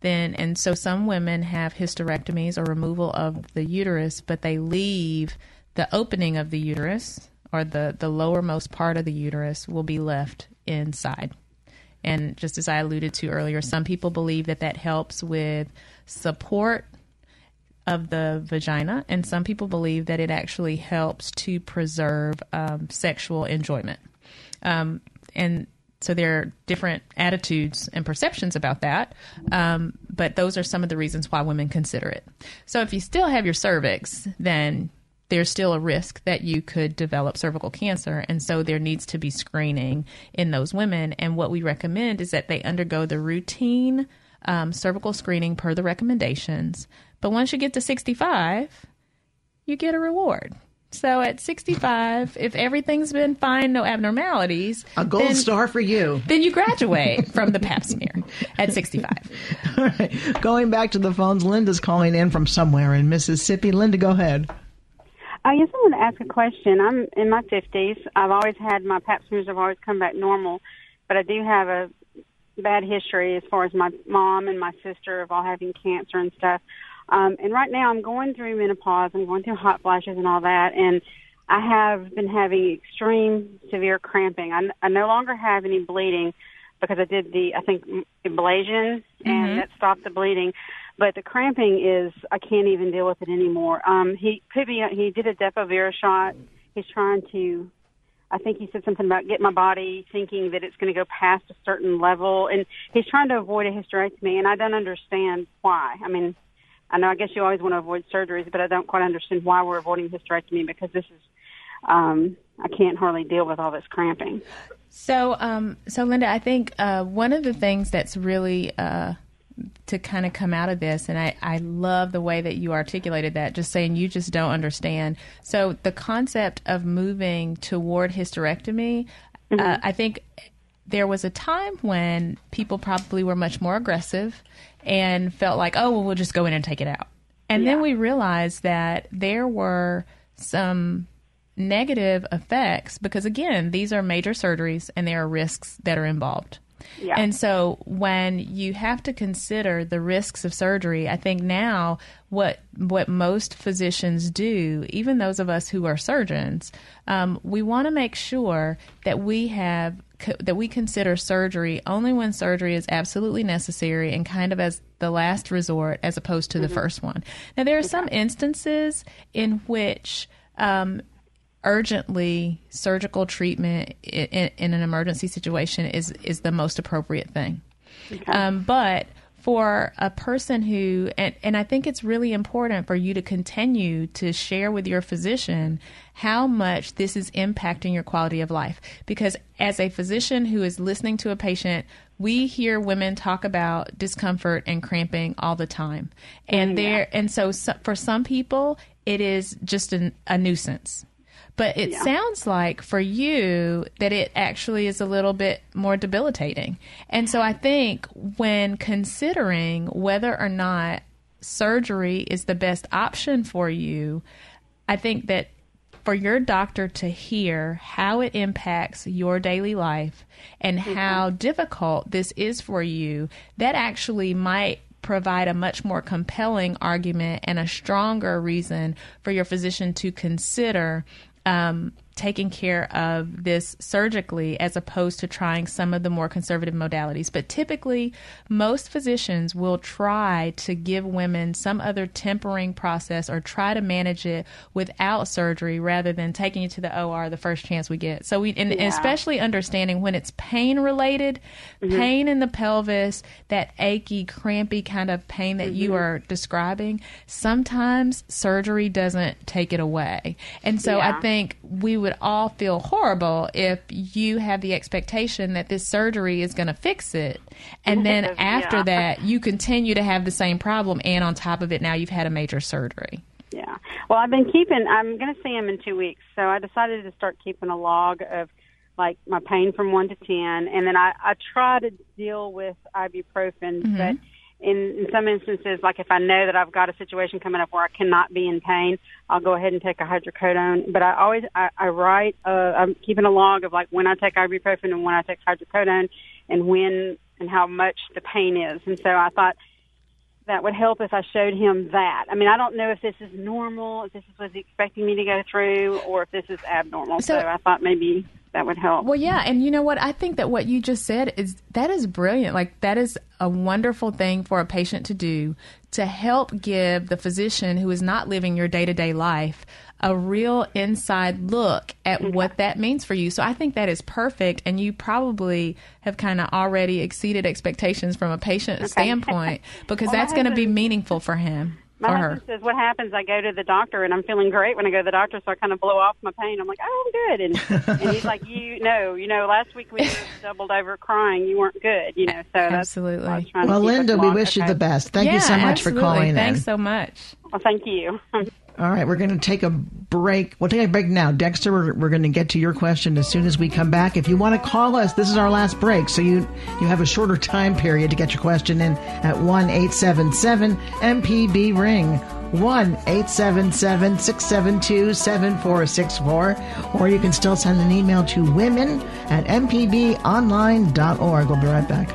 K: then and so some women have hysterectomies or removal of the uterus, but they leave the opening of the uterus or the, the lowermost part of the uterus will be left inside. And just as I alluded to earlier, some people believe that that helps with support of the vagina, and some people believe that it actually helps to preserve um, sexual enjoyment. Um, and so there are different attitudes and perceptions about that, um, but those are some of the reasons why women consider it. So if you still have your cervix, then there's still a risk that you could develop cervical cancer. And so there needs to be screening in those women. And what we recommend is that they undergo the routine um, cervical screening per the recommendations. But once you get to 65, you get a reward. So at 65, if everything's been fine, no abnormalities,
B: a gold
K: then,
B: star for you.
K: Then you graduate from the pap smear at 65.
B: All right. Going back to the phones, Linda's calling in from somewhere in Mississippi. Linda, go ahead.
U: I guess I want to ask a question. I'm in my 50s. I've always had my pap smears have always come back normal, but I do have a bad history as far as my mom and my sister of all having cancer and stuff. Um, and right now I'm going through menopause. I'm going through hot flashes and all that. And I have been having extreme severe cramping. I, I no longer have any bleeding because I did the, I think, ablation and
V: Mhm.
U: that stopped the bleeding. But the cramping is, I can't even deal with it anymore. Um, he put me, he did a Depo-Vera shot. He's trying to, I think he said something about get my body thinking that it's going to go past a certain level. And he's trying to avoid a hysterectomy. And I don't understand why. I mean, I know, I guess you always want to avoid surgeries, but I don't quite understand why we're avoiding hysterectomy because this is, um, I can't hardly deal with all this cramping.
K: So, um, so Linda, I think uh, one of the things that's really uh, to kind of come out of this, and I, I love the way that you articulated that, just saying you just don't understand. So, the concept of moving toward hysterectomy, uh, I think there was a time when people probably were much more aggressive and felt like, oh, well, we'll just go in and take it out. And then we realized that there were some negative effects because, again, these are major surgeries and there are risks that are involved.
U: Yeah.
K: And so when you have to consider the risks of surgery, I think now what what most physicians do, even those of us who are surgeons, um, we want to make sure that we have that we consider surgery only when surgery is absolutely necessary and kind of as the last resort as opposed to the first one. Now there are some instances in which um, urgently surgical treatment in, in, an emergency situation is is the most appropriate thing. Um, but for a person who and, and I think it's really important for you to continue to share with your physician how much this is impacting your quality of life. Because as a physician who is listening to a patient we hear women talk about discomfort and cramping all the time. And oh,
V: Yeah.
K: there and so, so for some people it is just an, a nuisance but it
V: Yeah.
K: sounds like for you that it actually is a little bit more debilitating. And so I think when considering whether or not surgery is the best option for you, I think that for your doctor to hear how it impacts your daily life and mm-hmm. how difficult this is for you, that actually might provide a much more compelling argument and a stronger reason for your physician to consider um, taking care of this surgically as opposed to trying some of the more conservative modalities. But typically, most physicians will try to give women some other tempering process or try to manage it without surgery rather than taking it to the OR the first chance we get. So we, and,
V: Yeah.
K: especially understanding when it's pain related,
V: Mhm.
K: pain in the pelvis, that achy, crampy kind of pain that you
V: Mhm.
K: are describing, sometimes surgery doesn't take it away. And so I think we would all feel horrible if you have the expectation that this surgery is going to fix it. And then
U: Yeah.
K: after that, you continue to have the same problem. And on top of it, now you've had a major surgery.
U: Yeah. Well, I've been keeping. I'm going to see him in two weeks, so I decided to start keeping a log of like my pain from one to ten, and then I I try to deal with ibuprofen,
V: Mhm.
U: but in, in some instances, like if I know that I've got a situation coming up where I cannot be in pain, I'll go ahead and take a hydrocodone. But I always I, I write. Uh, I'm keeping a log of like when I take ibuprofen and when I take hydrocodone, and when and how much the pain is. And so I thought that would help if I showed him that. I mean, I don't know if this is normal, if this is what he's expecting me to go through, or if this is abnormal. So,
K: So-
U: I thought maybe that would help.
K: Well, yeah, and you know what? I think that what you just said is that is brilliant. Like that is a wonderful thing for a patient to do to help give the physician who is not living your day-to-day life a real inside look at mm-hmm. what that means for you. So I think that is perfect and you probably have kind of already exceeded expectations from a patient standpoint because
U: Well,
K: that's going to be meaningful for him
U: My
K: or her.
U: husband says, "What happens? I go to the doctor and I'm feeling great when I go to the doctor, so I kind of blow off my pain. I'm like, oh, I'm good." And, and he's like, "You know, you know, last week we doubled over crying. You weren't good, you know." So
K: absolutely.
U: I was trying to
B: Well, Linda, we
U: along.
B: wish you the best. Thank you so
K: Yeah,
B: much for
K: absolutely.
B: calling in.
K: Thanks so much.
U: Well, thank you.
B: All right, we're going to take a break. We'll take a break now. Dexter, we're, we're going to get to your question as soon as we come back. If you want to call us, this is our last break, so you you have a shorter time period to get your question in at 1 877 MPB Ring. 1 877 672 7464. Or you can still send an email to women at mpbonline.org. We'll be right back.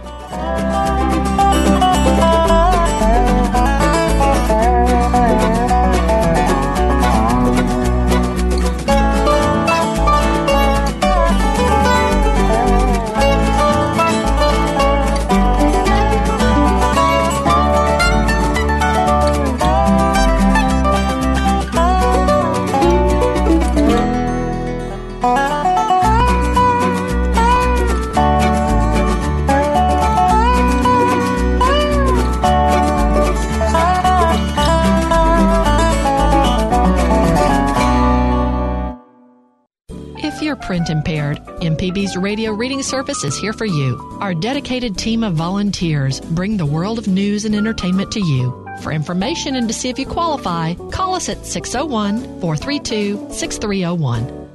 M: Print impaired, MPB's radio reading service is here for you. Our dedicated team of volunteers bring the world of news and entertainment to you. For information and to see if you qualify, call us at 601 432 6301.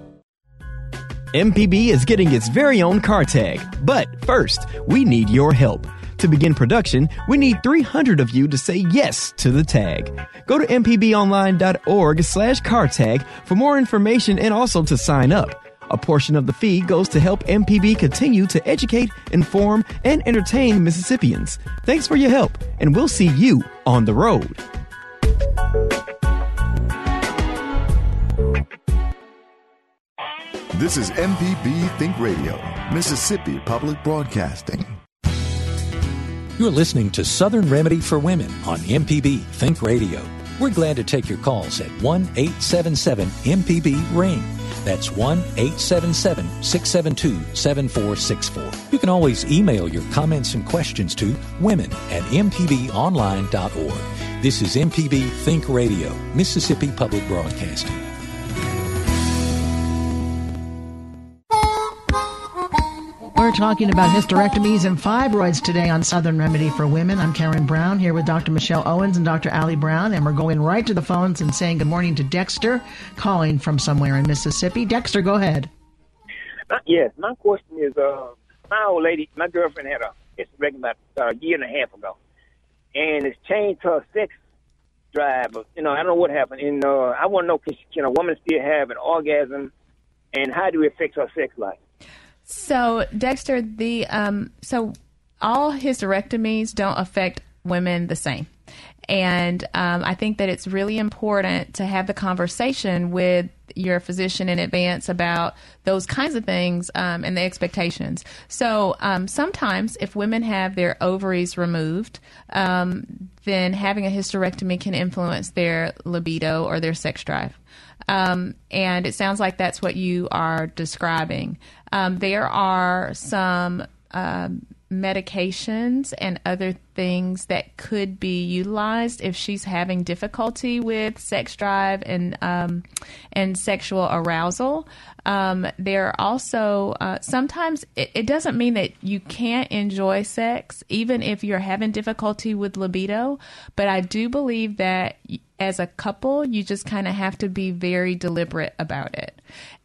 Q: MPB is getting its very own car tag. But first, we need your help. To begin production, we need 300 of you to say yes to the tag. Go to mpbonline.org slash car tag for more information and also to sign up. A portion of the fee goes to help MPB continue to educate, inform, and entertain Mississippians. Thanks for your help, and we'll see you on the road.
N: This is MPB Think Radio, Mississippi Public Broadcasting.
I: You're listening to Southern Remedy for Women on MPB Think Radio. We're glad to take your calls at 1 877 MPB Ring. That's 1 877 672 7464. You can always email your comments and questions to women at mpbonline.org. This is MPB Think Radio, Mississippi Public Broadcasting.
B: We're talking about hysterectomies and fibroids today on Southern Remedy for Women. I'm Karen Brown here with Dr. Michelle Owens and Dr. Allie Brown, and we're going right to the phones and saying good morning to Dexter, calling from somewhere in Mississippi. Dexter, go ahead.
V: Uh, yes, my question is, uh, my old lady, my girlfriend had a hysterectomy about uh, a year and a half ago, and it's changed her sex drive. You know, I don't know what happened. And uh, I want to know, can, she, can a woman still have an orgasm, and how do it affect her sex life?
K: So, Dexter, the um, so all hysterectomies don't affect women the same. And um, I think that it's really important to have the conversation with your physician in advance about those kinds of things um, and the expectations. So um, sometimes, if women have their ovaries removed, um, then having a hysterectomy can influence their libido or their sex drive. Um, and it sounds like that's what you are describing. Um, there are some um, medications and other things that could be utilized if she's having difficulty with sex drive and um, and sexual arousal. Um, there are also uh, sometimes it, it doesn't mean that you can't enjoy sex even if you're having difficulty with libido, but I do believe that as a couple you just kind of have to be very deliberate about it.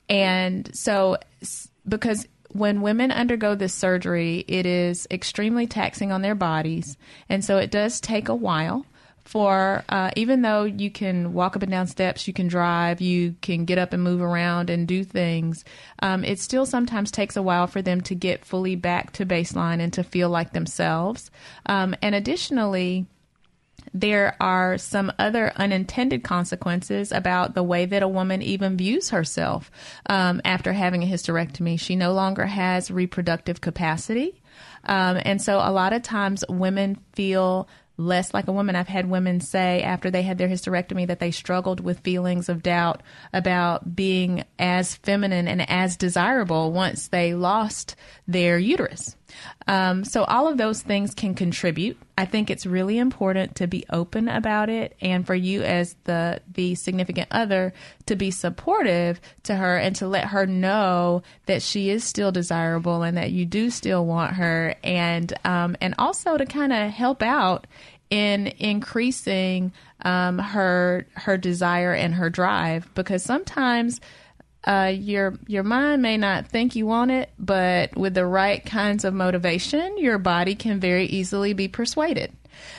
K: And so because when women undergo this surgery, it is extremely taxing on their bodies. And so it does take a while for, uh, even though you can walk up and down steps, you can drive, you can get up and move around and do things, um, it still sometimes takes a while for them to get fully back to baseline and to feel like themselves. Um, and additionally, there are some other unintended consequences about the way that a woman even views herself um, after having a hysterectomy. She no longer has reproductive capacity. Um, and so a lot of times women feel less like a woman. I've had women say after they had their hysterectomy that they struggled with feelings of doubt about being as feminine and as desirable once they lost their uterus. Um, so all of those things can contribute. I think it's really important to be open about it, and for you as the the significant other to be supportive to her and to let her know that she is still desirable and that you do still want her, and um, and also to kind of help out in increasing um, her her desire and her drive because sometimes uh, your your mind may not think you want it, but with the right kinds of motivation, your body can very easily be persuaded.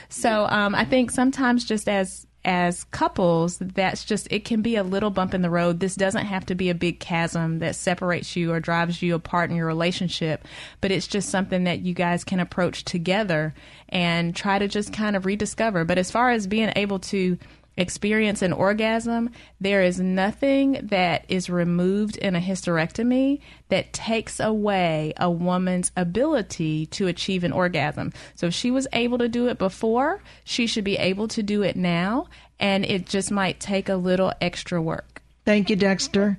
K: So um, I think sometimes just as as couples, that's just it can be a little bump in the road. This doesn't have to be a big chasm that separates you or drives you apart in your relationship, but it's just something that you guys can approach together and try to just kind of rediscover. But as far as being able to experience an orgasm, there is nothing that is removed in a hysterectomy that takes away a woman's ability to achieve an orgasm. So if she was able to do it before, she should be able to do it now, and it just might take a little extra work.
B: Thank you, Dexter.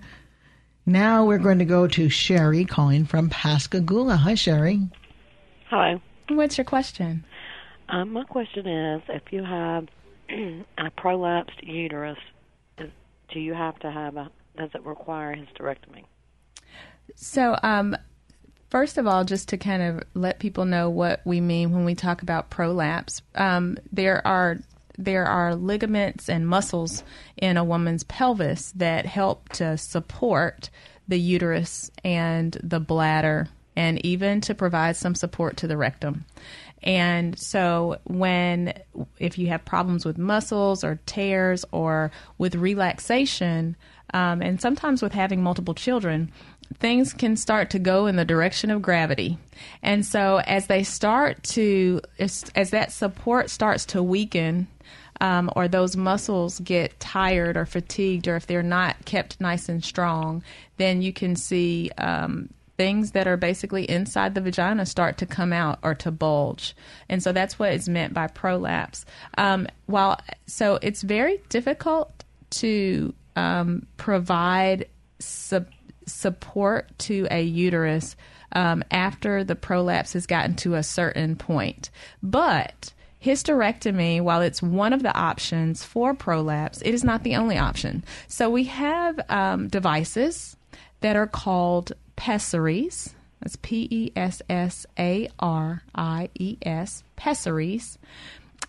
B: Now we're going to go to Sherry calling from Pascagoula. Hi, Sherry.
W: Hi.
K: What's your question?
W: Um, my question is if you have a prolapsed uterus, do you have to have a, does it require hysterectomy?
K: So, um, first of all, just to kind of let people know what we mean when we talk about prolapse, um, there are there are ligaments and muscles in a woman's pelvis that help to support the uterus and the bladder and even to provide some support to the rectum. And so, when if you have problems with muscles or tears or with relaxation, um, and sometimes with having multiple children, things can start to go in the direction of gravity. And so, as they start to, as, as that support starts to weaken, um, or those muscles get tired or fatigued, or if they're not kept nice and strong, then you can see um, things that are basically inside the vagina start to come out or to bulge. And so that's what is meant by prolapse. Um, while so it's very difficult to um, provide su- support to a uterus um, after the prolapse has gotten to a certain point, but hysterectomy, while it's one of the options for prolapse, it is not the only option. So we have um, devices that are called pessaries. That's P E S S A R I E S, pessaries.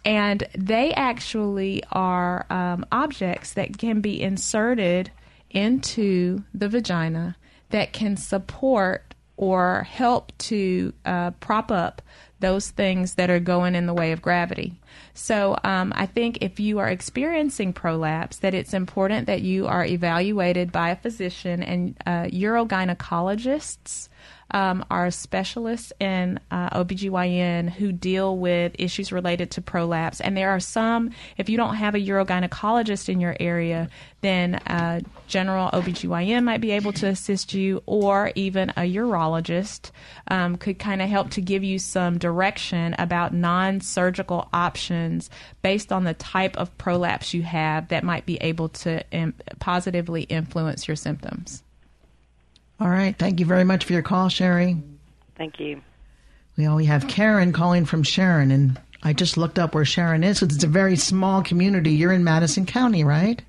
K: And they actually are um, objects that can be inserted into the vagina that can support or help to uh, prop up those things that are going in the way of gravity. So um, I think if you are experiencing prolapse, that it's important that you are evaluated by a physician and uh, urogynecologists um, are specialists in uh, OBGYN who deal with issues related to prolapse. And there are some, if you don't have a urogynecologist in your area, then uh, general OBGYN might be able to assist you, or even a urologist um, could kind of help to give you some direction about non surgical options based on the type of prolapse you have that might be able to Im- positively influence your symptoms.
B: All right. Thank you very much for your call, Sherry.
W: Thank you.
B: We only have Karen calling from Sharon, and I just looked up where Sharon is because it's a very small community. You're in Madison County, right?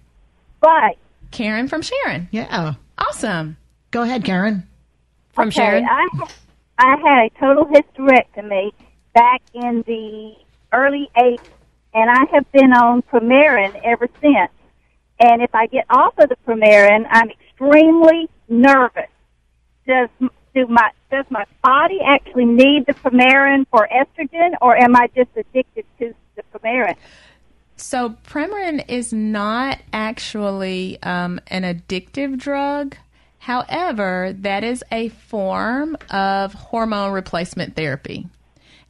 P: Right.
K: Karen from Sharon.
B: Yeah.
K: Awesome.
B: Go ahead, Karen.
K: From
P: okay,
K: Sharon.
P: I, I had a total hysterectomy back in the early 80s, and I have been on Premarin ever since. And if I get off of the Premarin, I'm extremely nervous. Does do my does my body actually need the Premarin for estrogen, or am I just addicted to the Premarin?
K: So Premarin is not actually um, an addictive drug. However, that is a form of hormone replacement therapy.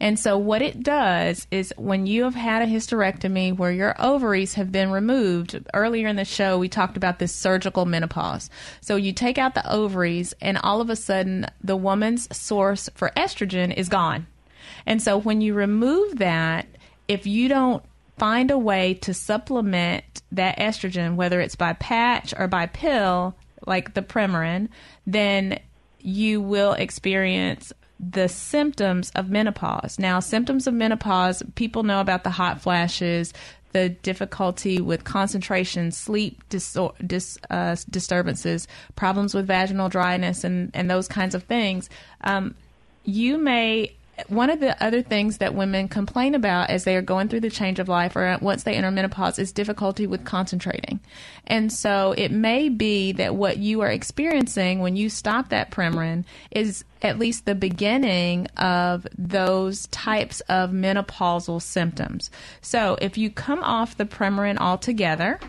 K: And so, what it does is when you have had a hysterectomy where your ovaries have been removed, earlier in the show, we talked about this surgical menopause. So, you take out the ovaries, and all of a sudden, the woman's source for estrogen is gone. And so, when you remove that, if you don't find a way to supplement that estrogen, whether it's by patch or by pill, like the Premarin, then you will experience the symptoms of menopause. Now, symptoms of menopause, people know about the hot flashes, the difficulty with concentration, sleep dis- dis- uh, disturbances, problems with vaginal dryness, and, and those kinds of things. Um, you may one of the other things that women complain about as they are going through the change of life or once they enter menopause is difficulty with concentrating. And so it may be that what you are experiencing when you stop that Premarin is at least the beginning of those types of menopausal symptoms. So if you come off the Premarin altogether,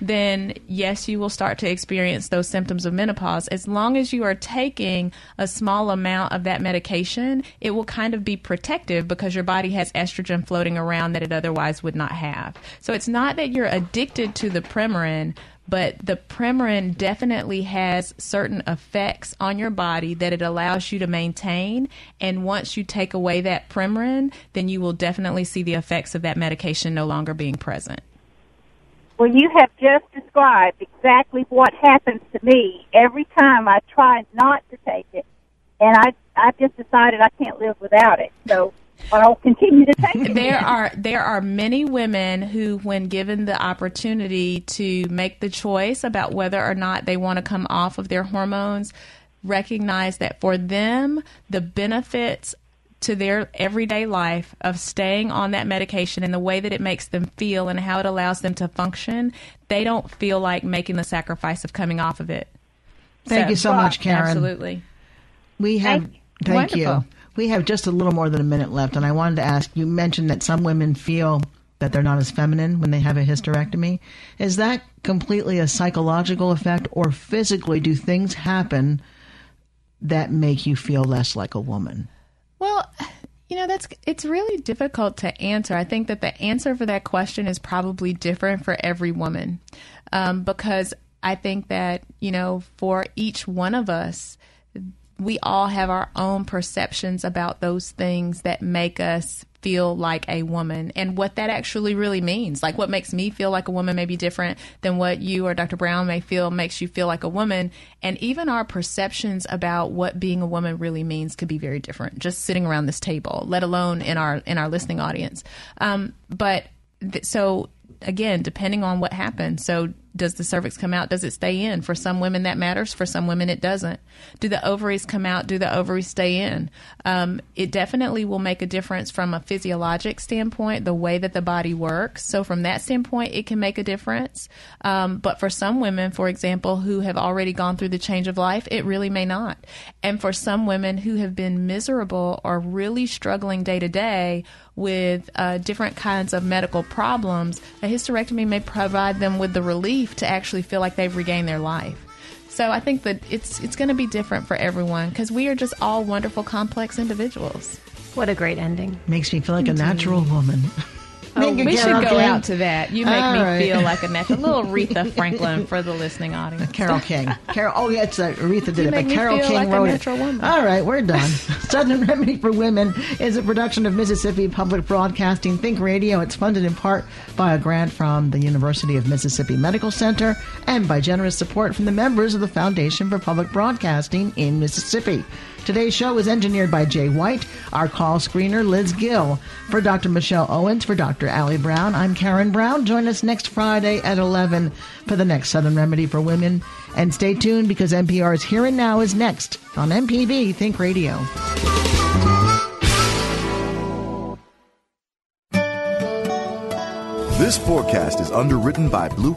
K: then yes, you will start to experience those symptoms of menopause. As long as you are taking a small amount of that medication, it will kind of be protective because your body has estrogen floating around that it otherwise would not have. So it's not that you're addicted to the Premarin, but the Premarin definitely has certain effects on your body that it allows you to maintain. And once you take away that Premarin, then you will definitely see the effects of that medication no longer being present.
X: Well, you have just described exactly what happens to me every time I try not to take it, and I I just decided I can't live without it. So I'll continue to take it.
K: There are there are many women who, when given the opportunity to make the choice about whether or not they want to come off of their hormones, recognize that for them the benefits to their everyday life of staying on that medication and the way that it makes them feel and how it allows them to function, they don't feel like making the sacrifice of coming off of it.
B: Thank
K: So-
B: you so much, Karen.
K: Absolutely.
B: We have
K: Thank-
B: thank, you. We have just a little more than a minute left, and I wanted to ask. You mentioned that some women feel that they're not as feminine when they have a hysterectomy. Is that completely a psychological effect, or physically do things happen that make you feel less like a woman?
K: Well, you know, that's it's really difficult to answer. I think that the answer for that question is probably different for every woman, um, because I think that you know, for each one of us, we all have our own perceptions about those things that make us feel like a woman and what that actually really means. Like what makes me feel like a woman may be different than what you or Dr. Brown may feel makes you feel like a woman. And even our perceptions about what being a woman really means could be very different just sitting around this table, let alone in our in our listening audience. Um, but th- so again, depending on what happens. So does the cervix come out? Does it stay in? For some women, that matters. For some women, it doesn't. Do the ovaries come out? Do the ovaries stay in? Um, it definitely will make a difference from a physiologic standpoint, the way that the body works. So, from that standpoint, it can make a difference. Um, but for some women, for example, who have already gone through the change of life, it really may not. And for some women who have been miserable or really struggling day to day with uh, different kinds of medical problems, a hysterectomy may provide them with the relief to actually feel like they've regained their life. So I think that it's it's going to be different for everyone because we are just all wonderful, complex individuals.
L: What a great ending!
B: Makes me feel like a natural woman.
K: Oh, we should go
B: King.
K: out to that. You make
B: All
K: me
B: right.
K: feel like a natural little Aretha Franklin for the listening audience.
B: Carole King. Carole. Oh, yeah, it's uh, Aretha did
K: You
B: it, but
K: Carole
B: King
K: like a
B: wrote it.
K: woman.
B: All right, we're done. Southern Remedy for Women is a production of Mississippi Public Broadcasting Think Radio. It's funded in part by a grant from the University of Mississippi Medical Center and by generous support from the members of the Foundation for Public Broadcasting in Mississippi. Today's show is engineered by Jay White, our call screener Liz Gill. For Dr. Michelle Owens, for Dr. Allie Brown, I'm Karen Brown. Join us next Friday at 11 for the next Southern Remedy for Women. And stay tuned because NPR's Here and Now is next on MPB Think Radio.
N: This forecast is underwritten by Blue